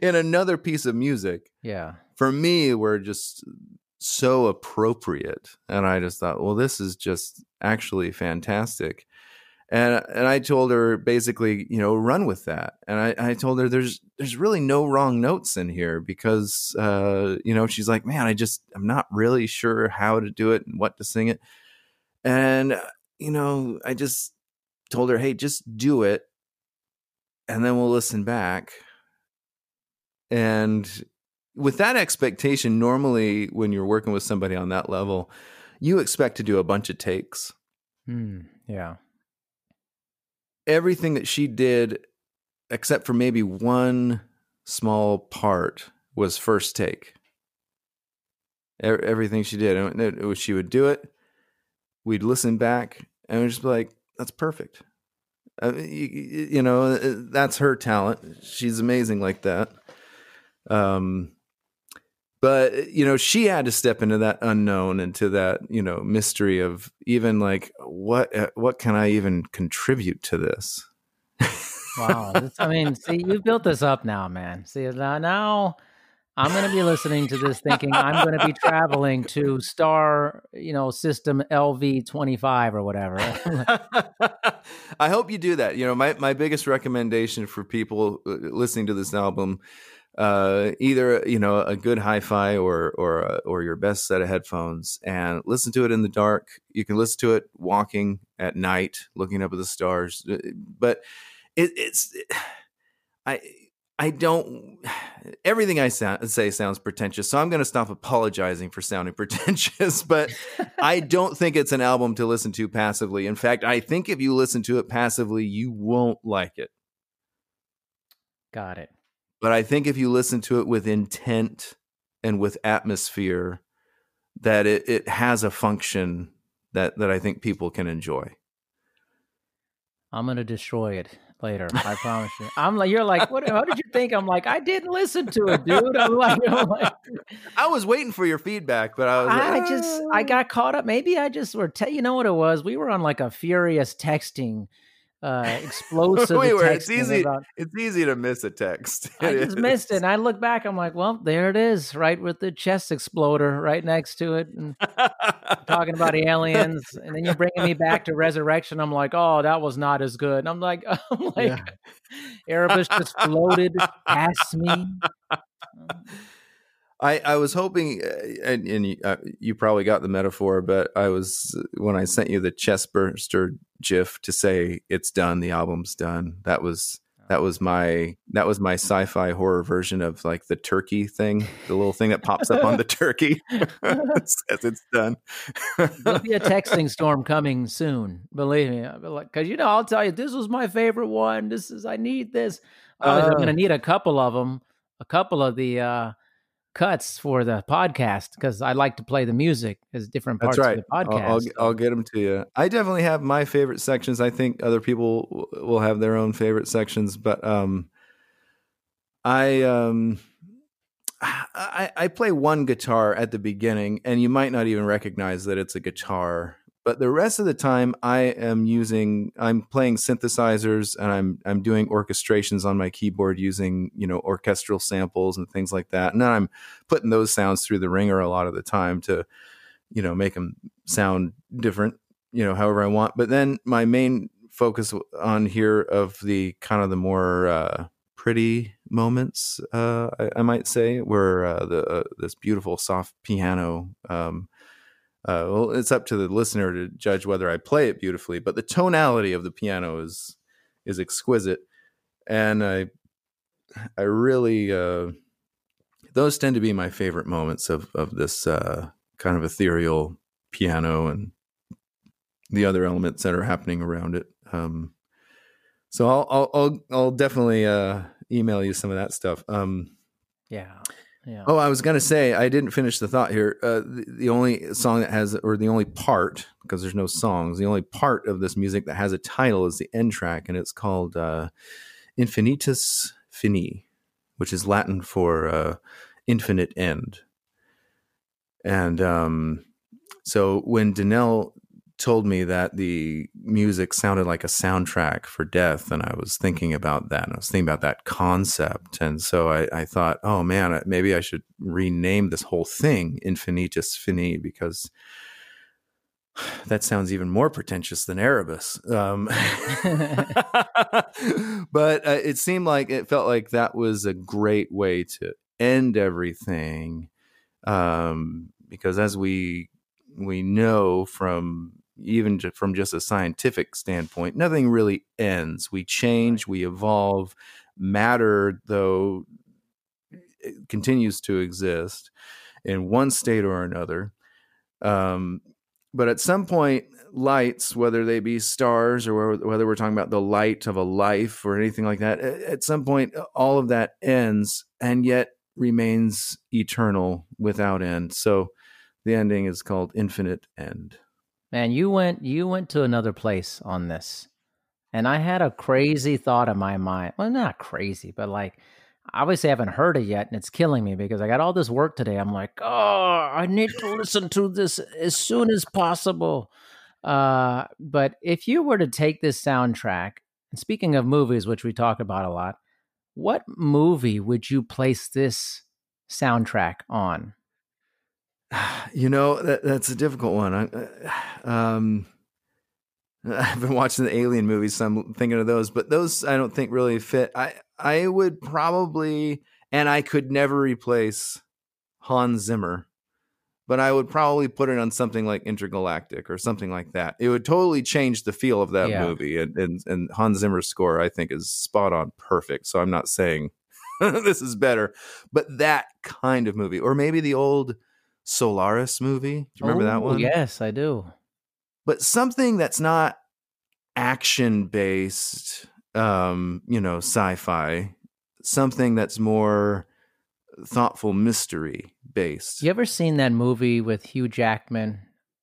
in another piece of music, Yeah. for me were just so appropriate, and I just thought, well, this is just actually fantastic. And and I told her basically, you know, run with that. And I, I told her there's there's really no wrong notes in here because uh, you know, she's like, Man, I just I'm not really sure how to do it and what to sing it. And you know, I just told her, Hey, just do it and then we'll listen back. And with that expectation, normally when you're working with somebody on that level, you expect to do a bunch of takes Hmm. Yeah. everything that she did except for maybe one small part was first take everything she did and it- it was- she would do it we'd listen back and we'd just be like that's perfect uh, you, you know uh, that's her talent she's amazing like that um but you know she had to step into that unknown into that you know mystery of even like what uh, what can i even contribute to this Wow. I mean, see, you built this up now, man. See, now, now I'm going to be listening to this thinking I'm going to be traveling to star, you know, system LV25 or whatever. I hope you do that. You know, my, my biggest recommendation for people uh, listening to this album, uh, either you know a good hi-fi or or uh, or your best set of headphones, and listen to it in the dark. You can listen to it walking at night, looking up at the stars. Uh, But it, it's I. I don't. Everything I sound, say sounds pretentious, so I'm going to stop apologizing for sounding pretentious. But I don't think it's an album to listen to passively. In fact, I think if you listen to it passively, you won't like it. Got it. But I think if you listen to it with intent and with atmosphere, that it, it has a function that, that I think people can enjoy. I'm going to destroy it later. I promise you. I'm like, you're like, what? How did you think? I'm like, I didn't listen to it, dude. I'm like, I'm like I was waiting for your feedback, but I was I like, just I "Ah." got caught up. Maybe I just were. Te- you know what it was? We were on like a furious texting, uh, explosive. we were. It's easy. about- It's easy to miss a text. I It just missed it. And I look back. I'm like, well, there it is, right with the chest exploder right next to it, and talking about aliens. And then you're bringing me back to resurrection. I'm like, oh, that was not as good. And I'm like, I'm like, Yeah. Erebus just floated past me. I, I was hoping, uh, and, and you, uh, you probably got the metaphor, but I was when I sent you the chest burster GIF to say it's done, the album's done. That was that was my that was my sci-fi horror version of like the turkey thing, the little thing that pops up on the turkey says it's done. There'll be a texting storm coming soon. Believe me, because you know I'll tell you this was my favorite one. This is I need this. Obviously, I'm Uh. going to need a couple of them, a couple of the uh, cuts for the podcast because I like to play the music as different parts That's right. of the I'll, podcast. I'll, I'll get them to you. I definitely have my favorite sections. I think other people w- will have their own favorite sections, but um, I um, I, I play one guitar at the beginning, and you might not even recognize that it's a guitar. But the rest of the time, I am using I'm playing synthesizers, and I'm I'm doing orchestrations on my keyboard using you know orchestral samples and things like that. And then I'm putting those sounds through the ringer a lot of the time to you know make them sound different you know however i want but then my main focus on here of the kind of the more uh pretty moments uh i, I might say where uh, the uh, this beautiful soft piano um uh, well, it's up to the listener to judge whether I play it beautifully, but the tonality of the piano is is exquisite, and I I really uh, those tend to be my favorite moments of of this uh, kind of ethereal piano and the other elements that are happening around it. Um, So I'll I'll I'll, I'll definitely uh, email you some of that stuff. Um, yeah. Yeah. Oh, I was gonna say I didn't finish the thought here. Uh, the, the only song that has, or the only part, because there's no songs, the only part of this music that has a title is the end track, and it's called uh, "Infinitus Fini," which is Latin for uh, "infinite end." And um, so when Danelle told me that the music sounded like a soundtrack for death and i was thinking about that and i was thinking about that concept and so i, I thought oh man maybe i should rename this whole thing infinitus fini because that sounds even more pretentious than Erebus. Um, but uh, it seemed like it felt like that was a great way to end everything. Um, because as we we know from even from just a scientific standpoint, nothing really ends. We change, we evolve. Matter, though, continues to exist in one state or another. Um, but at some point, lights, whether they be stars or whether we're talking about the light of a life or anything like that, at some point, all of that ends and yet remains eternal without end. So the ending is called Infinite End. Man, you went you went to another place on this. And I had a crazy thought in my mind. Well, not crazy, but like obviously I haven't heard it yet and it's killing me because I got all this work today. I'm like, "Oh, I need to listen to this as soon as possible." Uh, but if you were to take this soundtrack, and speaking of movies which we talk about a lot, what movie would you place this soundtrack on? You know that that's a difficult one. I, um, I've been watching the Alien movies, so I'm thinking of those. But those I don't think really fit. I I would probably, and I could never replace Hans Zimmer, but I would probably put it on something like Intergalactic or something like that. It would totally change the feel of that yeah. movie. And, and and Hans Zimmer's score, I think, is spot on, perfect. So I'm not saying this is better, but that kind of movie, or maybe the old Solaris movie. Do you remember oh, that one? Yes, I do. But something that's not action based, um, you know, sci-fi, something that's more thoughtful mystery based. You ever seen that movie with Hugh Jackman?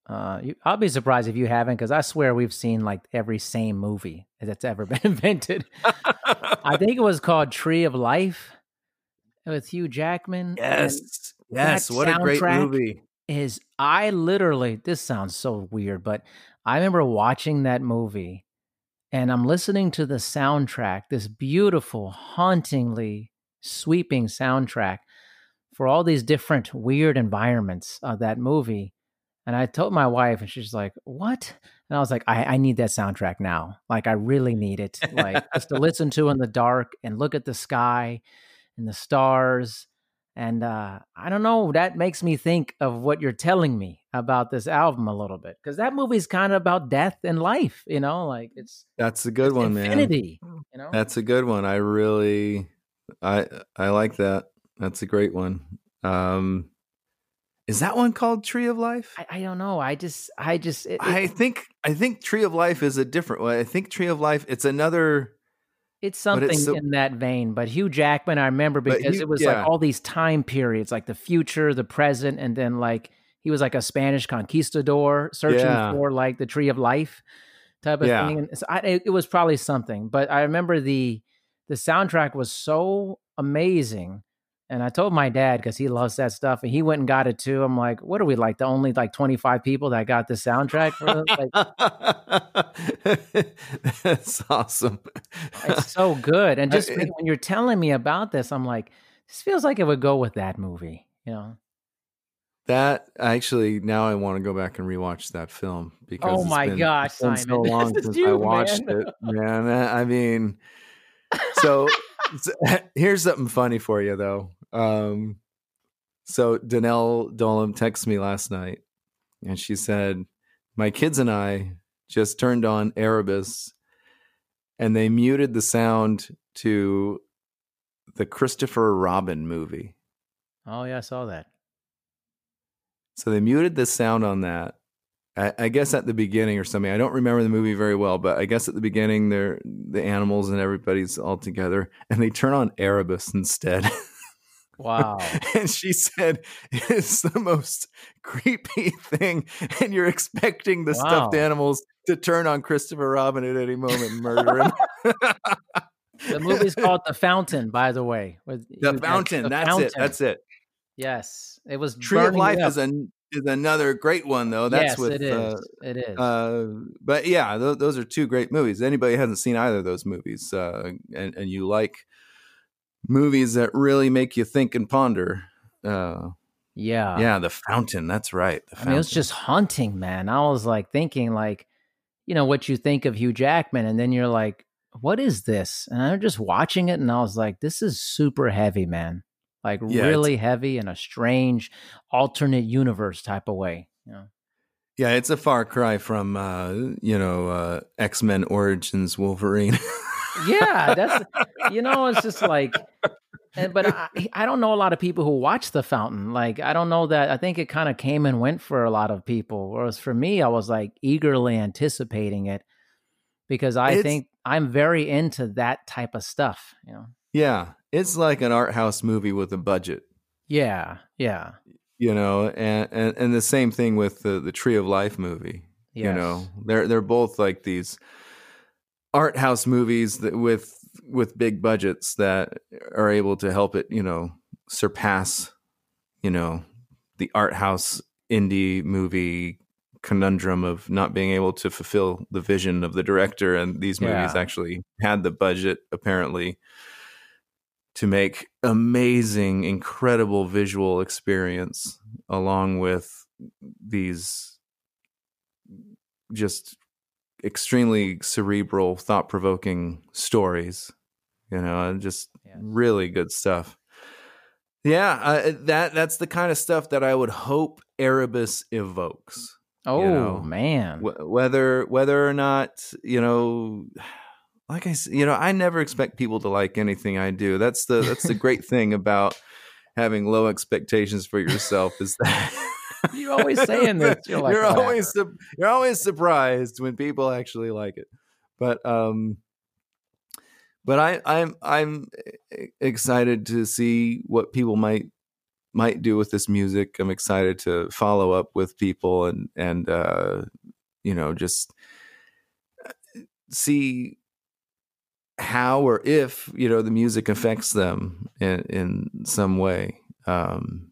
Uh, you, I'll be surprised if you haven't, because I swear we've seen like every same movie that's ever been invented. I think it was called Tree of Life with Hugh Jackman. Yes, Yes, what a great movie. Is I literally this sounds so weird, but I remember watching that movie and I'm listening to the soundtrack, this beautiful, hauntingly sweeping soundtrack for all these different weird environments of that movie. And I told my wife, and she's like, What? And I was like, I, I need that soundtrack now. Like, I really need it. Like, just to listen to in the dark and look at the sky and the stars and uh, I don't know, that makes me think of what you're telling me about this album a little bit. Because that movie's kind of about death and life, you know, like it's That's a good one, infinity, man. You know? That's a good one. I really I I like that. That's a great one. Um is that one called Tree of Life? I, I don't know. I just I just it, it, I think I think Tree of Life is a different one. I think Tree of Life it's another it's something it's so, in that vein, but Hugh Jackman, I remember because Hugh, it was yeah. like all these time periods, like the future, the present, and then like he was like a Spanish conquistador searching yeah. for like the tree of life type of yeah. thing. And so I, it was probably something, but I remember the the soundtrack was so amazing and I told my dad because he loves that stuff, and he went and got it too. I'm like, what are we like? The only like 25 people that got the soundtrack for like, That's awesome. it's so good. And just eh, when you're telling me about this, I'm like, this feels like it would go with that movie, you know? That actually, now I want to go back and rewatch that film because oh my been, gosh, it's been Simon. so long since you, I watched man. it, man. I mean, so, so here's something funny for you though. Um, so Danelle Dolam texted me last night and she said, My kids and I just turned on Erebus and they muted the sound to the Christopher Robin movie. Oh, yeah, I saw that. So they muted the sound on that. I, I guess at the beginning or something. I don't remember the movie very well, but I guess at the beginning, they're the animals and everybody's all together, and they turn on Erebus instead. Wow. and she said it's the most creepy thing. And you're expecting the wow. stuffed animals to turn on Christopher Robin at any moment and murder him. the movie's called The Fountain, by the way. the Fountain. The that's Fountain. it. That's it. Yes. It was Tree of Life is a is another great one though. That's yes, with it is. Uh, it is. Uh, but yeah, th- those are two great movies. Anybody hasn't seen either of those movies, uh, and and you like movies that really make you think and ponder. Uh, yeah, yeah, The Fountain. That's right. I mean, it was just haunting, man. I was like thinking, like, you know, what you think of Hugh Jackman, and then you're like, what is this? And I'm just watching it, and I was like, this is super heavy, man. Like yeah, really heavy in a strange alternate universe type of way. You know? Yeah, it's a far cry from uh, you know uh, X Men Origins Wolverine. yeah, that's you know, it's just like and, but I, I don't know a lot of people who watch The Fountain. Like, I don't know that. I think it kind of came and went for a lot of people. Whereas for me, I was like eagerly anticipating it because I it's, think I'm very into that type of stuff. You know? Yeah, it's like an art house movie with a budget. Yeah, yeah. You know, and and, and the same thing with the the Tree of Life movie. Yes. You know, they're they're both like these art house movies that with with big budgets that are able to help it, you know, surpass, you know, the art house indie movie conundrum of not being able to fulfill the vision of the director and these movies yeah. actually had the budget apparently to make amazing incredible visual experience along with these just extremely cerebral, thought provoking stories. You know, just yes. really good stuff. Yeah, uh, that that's the kind of stuff that I would hope Erebus evokes. Oh you know? man, w- whether whether or not you know, like I you know, I never expect people to like anything I do. That's the that's the great thing about having low expectations for yourself is that you're always saying this. You're, like, you're always su- you're always surprised when people actually like it. But um, but I I'm I'm excited to see what people might might do with this music. I'm excited to follow up with people and and uh, you know just uh, see how or if you know the music affects them in in some way. Um,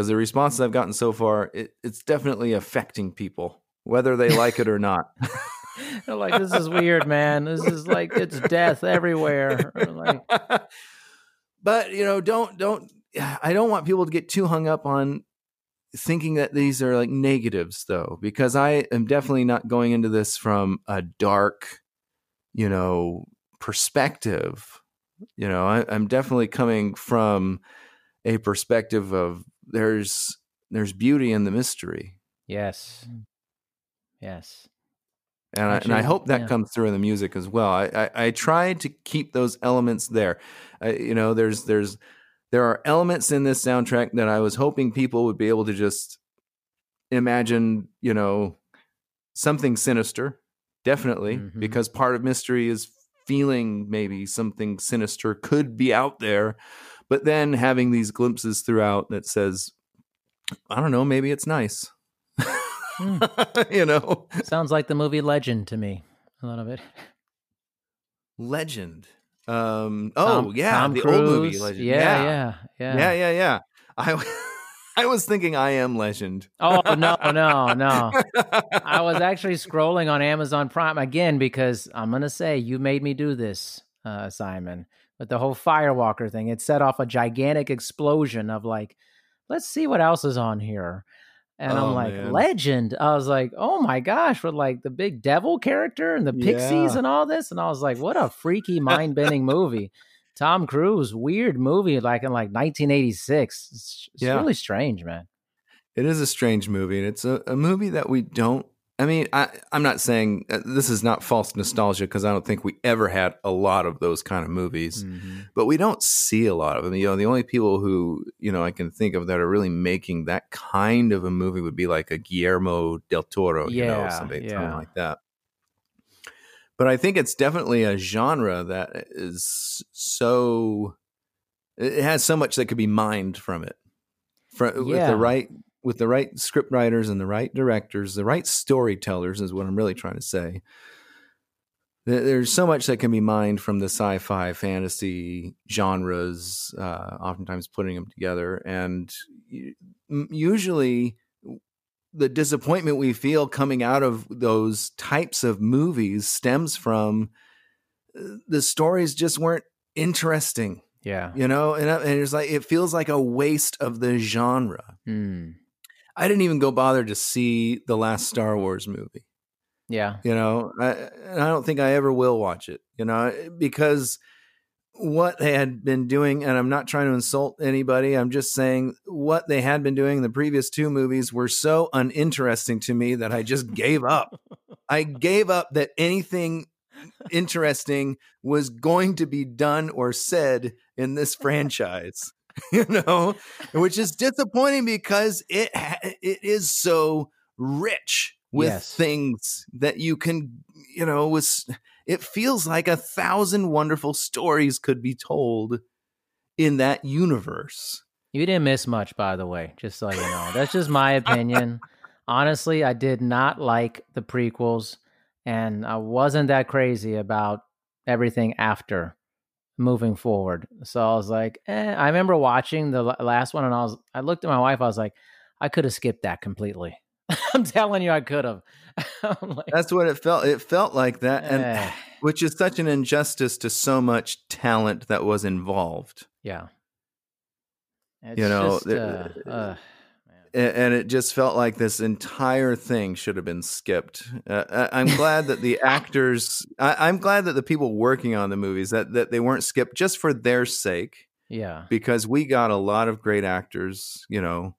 because the responses I've gotten so far, it, it's definitely affecting people, whether they like it or not. They're like, this is weird, man. This is like it's death everywhere. Like, but you know, don't don't. I don't want people to get too hung up on thinking that these are like negatives, though, because I am definitely not going into this from a dark, you know, perspective. You know, I, I'm definitely coming from a perspective of there's there's beauty in the mystery. Yes. Mm. Yes. And I, and I hope that yeah. comes through in the music as well. I, I, I tried to keep those elements there. I, you know, there's there's there are elements in this soundtrack that I was hoping people would be able to just imagine, you know, something sinister, definitely, mm-hmm. because part of mystery is feeling maybe something sinister could be out there but then having these glimpses throughout that says, I don't know, maybe it's nice. mm. you know, sounds like the movie Legend to me. A lot of it. Legend. Um. Oh Tom, yeah, Tom the Cruise. old movie Legend. Yeah, yeah, yeah, yeah, yeah, yeah. I. I was thinking I am Legend. Oh no, no, no! I was actually scrolling on Amazon Prime again because I'm gonna say you made me do this, uh, Simon with the whole firewalker thing. It set off a gigantic explosion of like, let's see what else is on here. And oh, I'm like, man. legend. I was like, oh my gosh, with like the big devil character and the pixies yeah. and all this. And I was like, what a freaky, mind bending movie. Tom Cruise, weird movie, like in like 1986. It's, it's yeah. really strange, man. It is a strange movie, and it's a, a movie that we don't I mean, I, I'm not saying uh, this is not false nostalgia because I don't think we ever had a lot of those kind of movies, Mm-hmm. but we don't see a lot of them. You know, the only people who you know I can think of that are really making that kind of a movie would be like a Guillermo del Toro, you know, something, yeah. something like that. But I think it's definitely a genre that is so it has so much that could be mined from it, from with the right with the right script writers and the right directors, the right storytellers is what I'm really trying to say. There's so much that can be mined from the sci-fi, fantasy genres. Uh, oftentimes, putting them together, and usually, the disappointment we feel coming out of those types of movies stems from uh, the stories just weren't interesting, Yeah. you know. And, uh, and it's like it feels like a waste of the genre. Mm. I didn't even go bother to see the last Star Wars movie. Yeah. You know, I, and I don't think I ever will watch it. You know, because what they had been doing, and I'm not trying to insult anybody. I'm just saying what they had been doing in the previous two movies were so uninteresting to me that I just gave up. I gave up that anything interesting was going to be done or said in this franchise. You know, which is disappointing because it it is so rich with Yes. things that you can, you know, was it feels like a thousand wonderful stories could be told in that universe. You didn't miss much, by the way, just so you know. That's just my opinion. Honestly, I did not like the prequels, and I wasn't that crazy about everything after moving forward. So I was like, eh. I remember watching the last one, and I was, I looked at my wife, I was like, I could have skipped that completely. I'm telling you, I could have. Like, That's what it felt. It felt like that, and eh. which is such an injustice to so much talent that was involved. yeah. It's You know, just, uh, uh, and it just felt like this entire thing should have been skipped. Uh, I- I'm glad that the actors, I, I'm glad that the people working on the movies that that they weren't skipped just for their sake, yeah. because we got a lot of great actors, you know,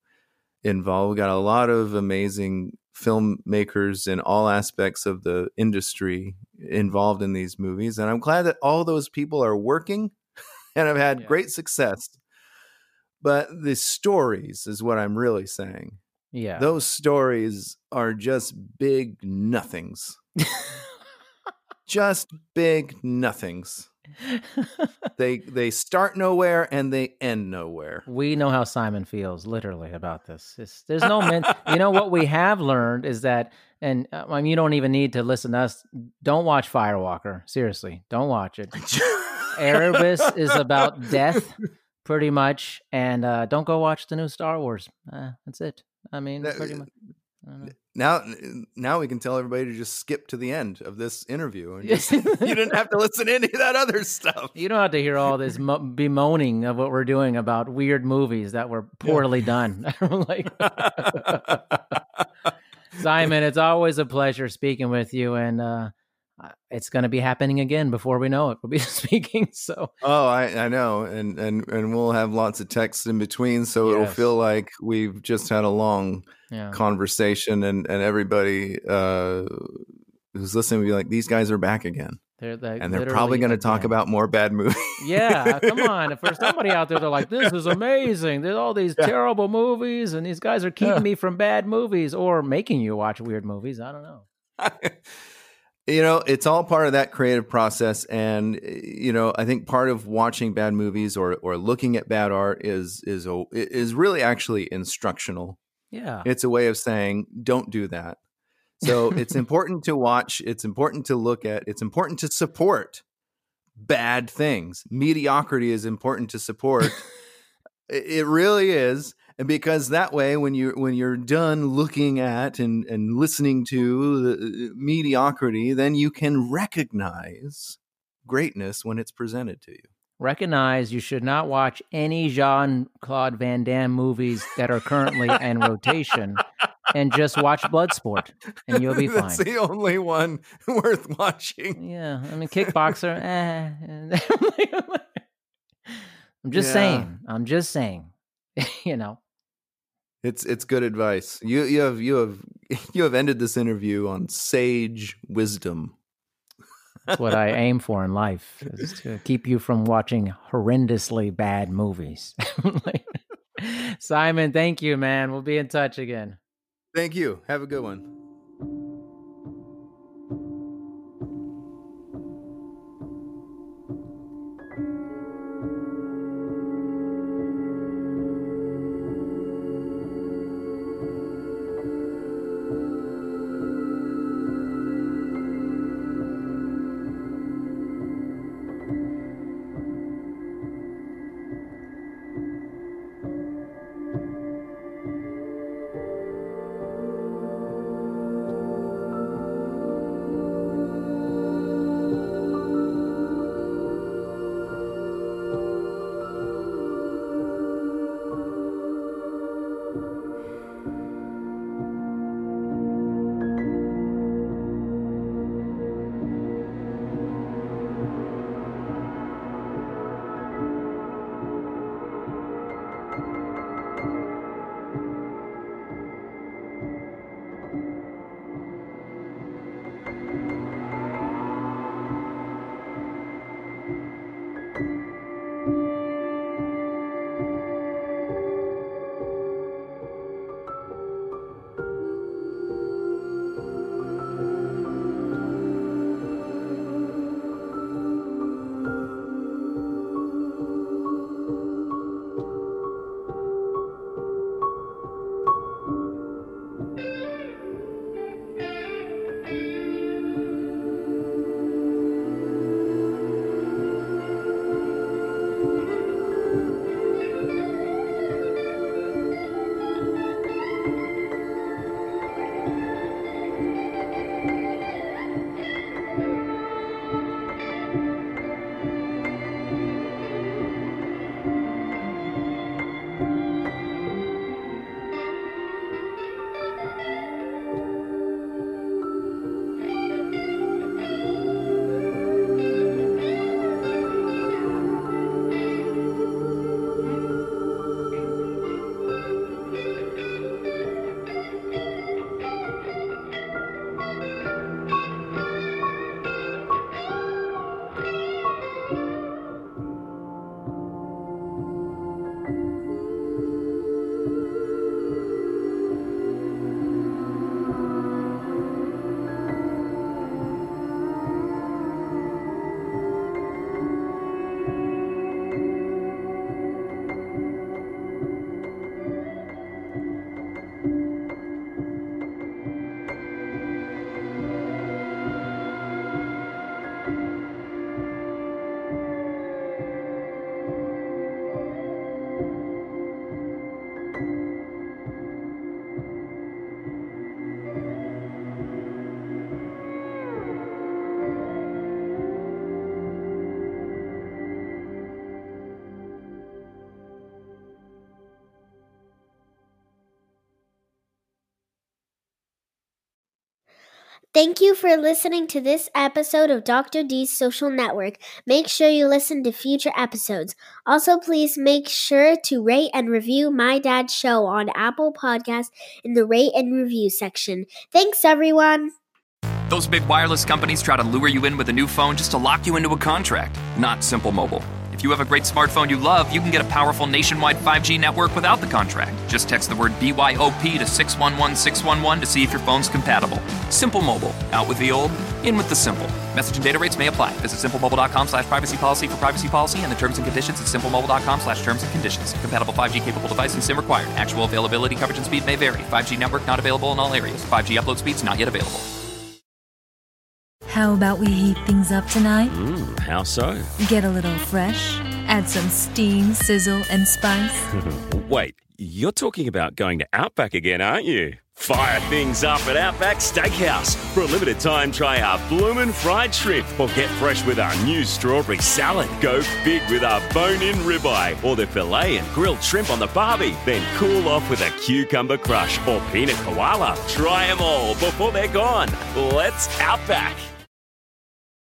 involved. We got a lot of amazing filmmakers in all aspects of the industry involved in these movies, and I'm glad that all those people are working and have had Yeah. great success. But the stories is what I'm really saying Yeah. those stories are just big nothings. just big nothings. They they start nowhere and they end nowhere. we know how Simon feels literally about this. It's, there's no men. you know what we have learned is that, and uh, I mean, you don't even need to listen to us. Don't watch Firewalker. Seriously, don't watch it. Erebus is about death, pretty much, and uh, don't go watch the new Star Wars. Uh, that's it. I mean, That- pretty much. Don't know. now now we can tell everybody to just skip to the end of this interview and just, you didn't have to listen to any of that other stuff. You don't have to hear all this mo- bemoaning of what we're doing about weird movies that were poorly done. like, Simon, it's always a pleasure speaking with you, and uh, it's going to be happening again before we know it. We'll be speaking. So, Oh, I, I know, and and and we'll have lots of texts in between, so it'll feel like we've just had a long yeah, conversation, and and everybody uh, who's listening will be like, "These guys are back again," they're, they're and they're probably going to talk about more bad movies. Yeah, come on. If there's somebody out there, they're like, "This is amazing." There's all these terrible movies, and these guys are keeping Yeah. me from bad movies or making you watch weird movies. I don't know. you know, it's all part of that creative process, and eh, you know, I think part of watching bad movies or or looking at bad art is is a, is really actually instructional. Yeah, It's a way of saying, don't do that. So it's important to watch, it's important to look at, it's important to support bad things. Mediocrity is important to support. It it really is. And because that way when you when you're done looking at and, and listening to the uh, mediocrity, then you can recognize greatness when it's presented to you. recognize you should not watch any Jean Claude Van Damme movies that are currently in rotation, and just watch Bloodsport, and you'll be fine. That's the only one worth watching. Yeah, I mean, Kickboxer. eh. I'm just Yeah. saying. I'm just saying. you know. It's it's good advice. You you have you have you have ended this interview on sage wisdom. That's what I aim for in life is to keep you from watching horrendously bad movies. Simon, thank you, man. We'll be in touch again. Thank you. Have a good one. Thank you for listening to this episode of Dr. D's Social Network. Make sure you listen to future episodes. Also, please make sure to rate and review My Dad's Show on Apple Podcasts in the rate and review section. Thanks, everyone. Those big wireless companies try to lure you in with a new phone just to lock you into a contract. Not Simple Mobile. You have a great smartphone you love, you can get a powerful nationwide 5G network without the contract. Just text the word BYOP to 611611 to see if your phone's compatible. Simple Mobile. Out with the old, in with the simple. Message and data rates may apply. Visit simplemobile.com slash privacy policy for privacy policy and the terms and conditions at simplemobile.com slash terms and conditions. Compatible 5G capable device and SIM required. Actual availability, coverage, and speed may vary. 5G network not available in all areas. 5G upload speeds not yet available. How about we heat things up tonight? Mmm, how so? Get a little fresh, add some steam, sizzle, and spice. Wait, you're talking about going to Outback again, aren't you? Fire things up at Outback Steakhouse. For a limited time, try our bloomin' fried shrimp or get fresh with our new strawberry salad. Go big with our bone-in ribeye or the filet and grilled shrimp on the barbie. Then cool off with a cucumber crush or peanut koala. Try them all before they're gone. Let's Outback.